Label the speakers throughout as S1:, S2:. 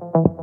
S1: thank you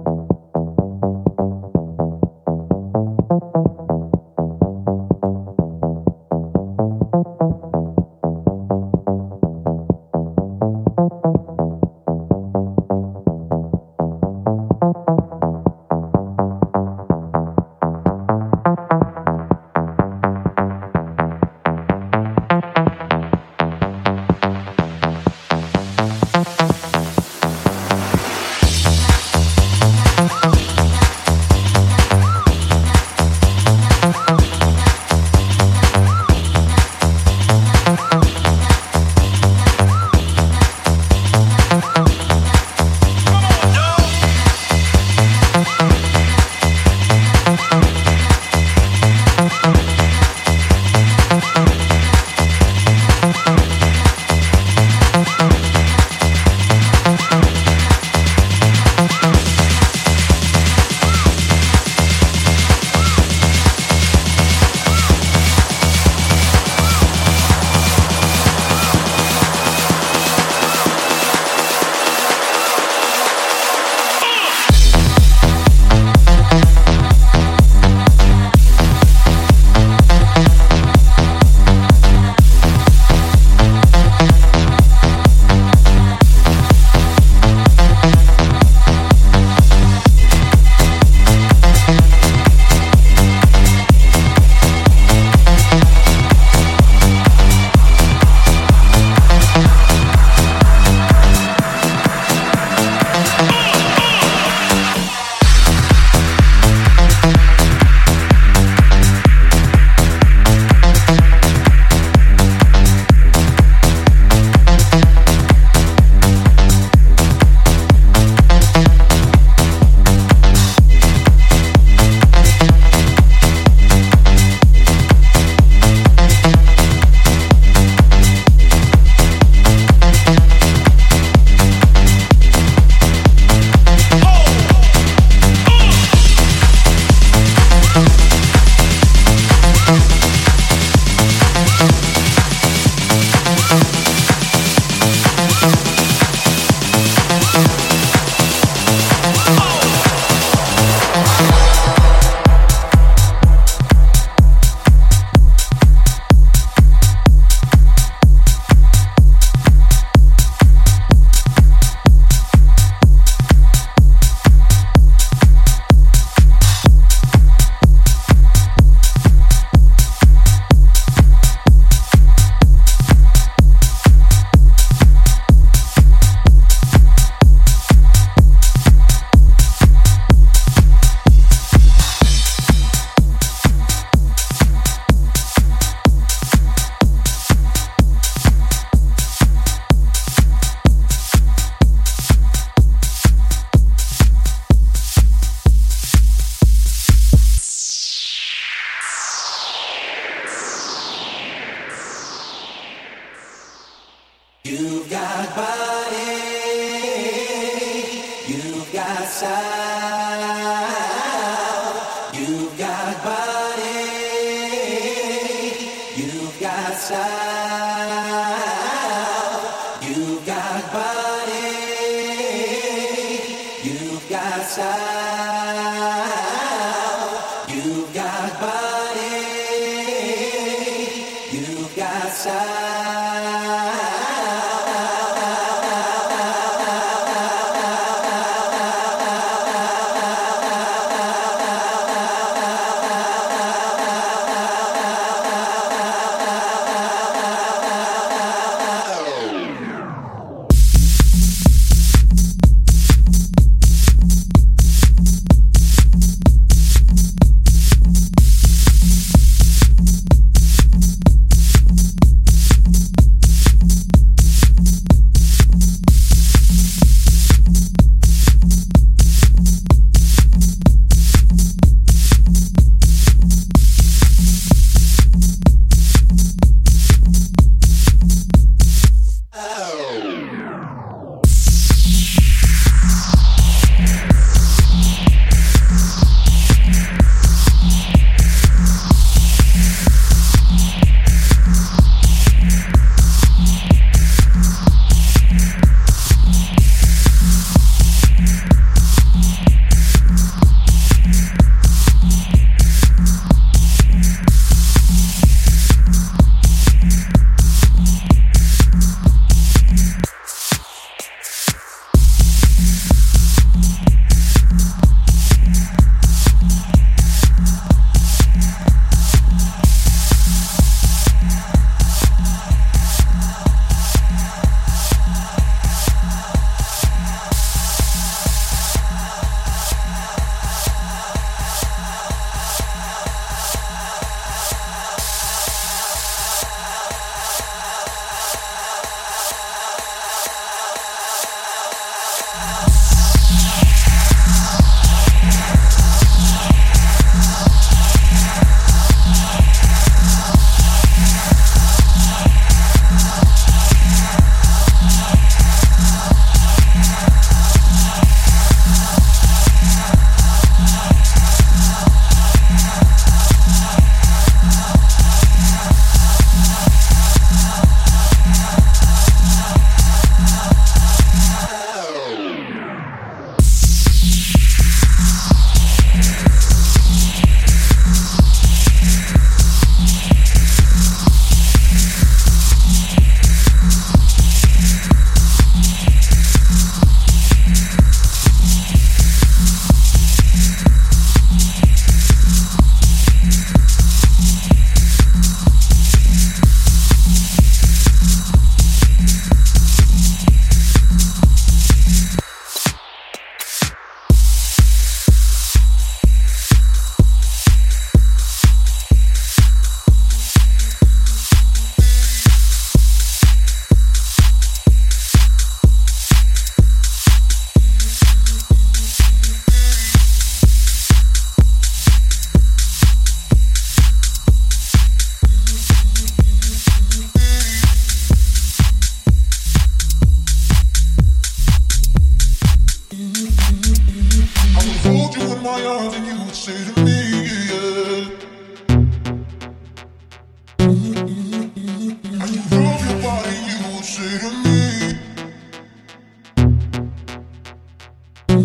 S1: I will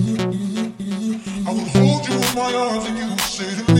S1: hold you in my arms and you will say to me.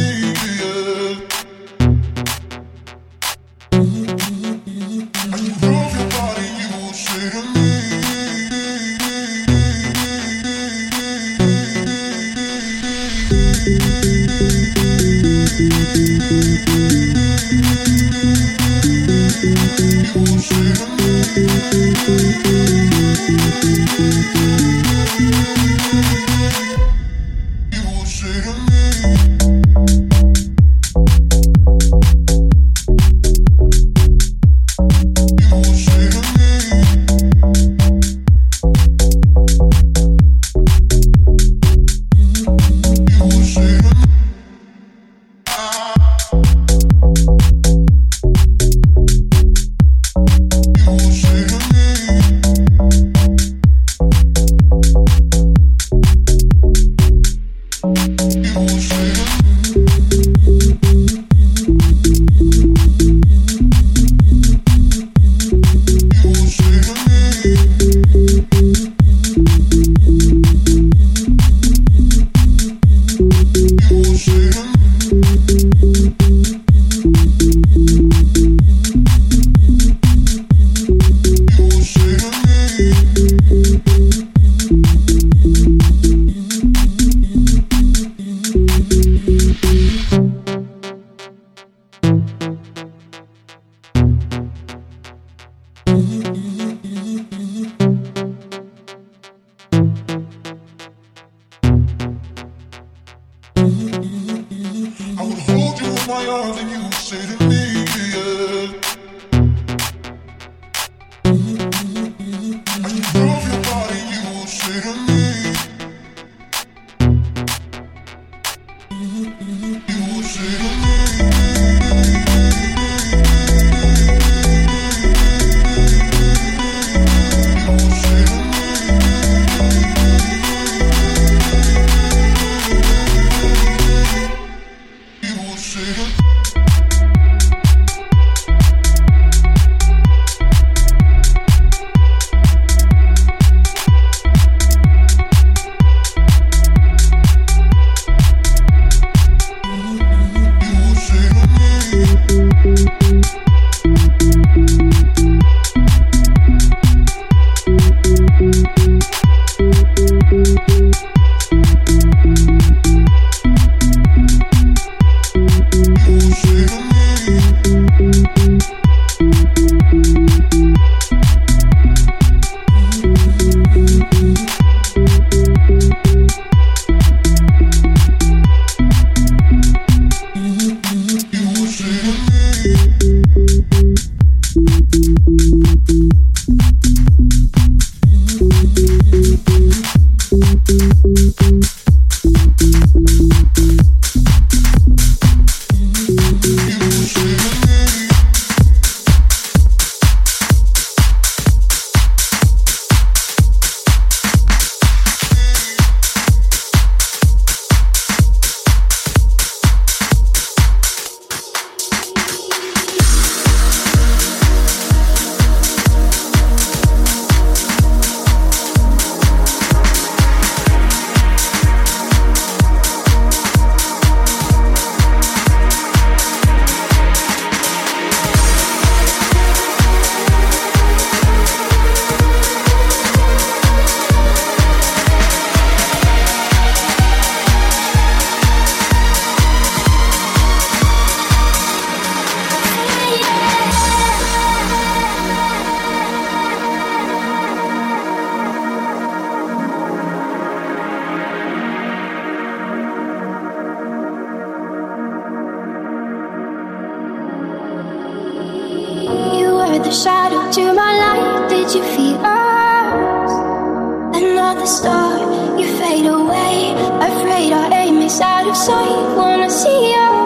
S2: afraid our aim is out of sight. Wanna see you.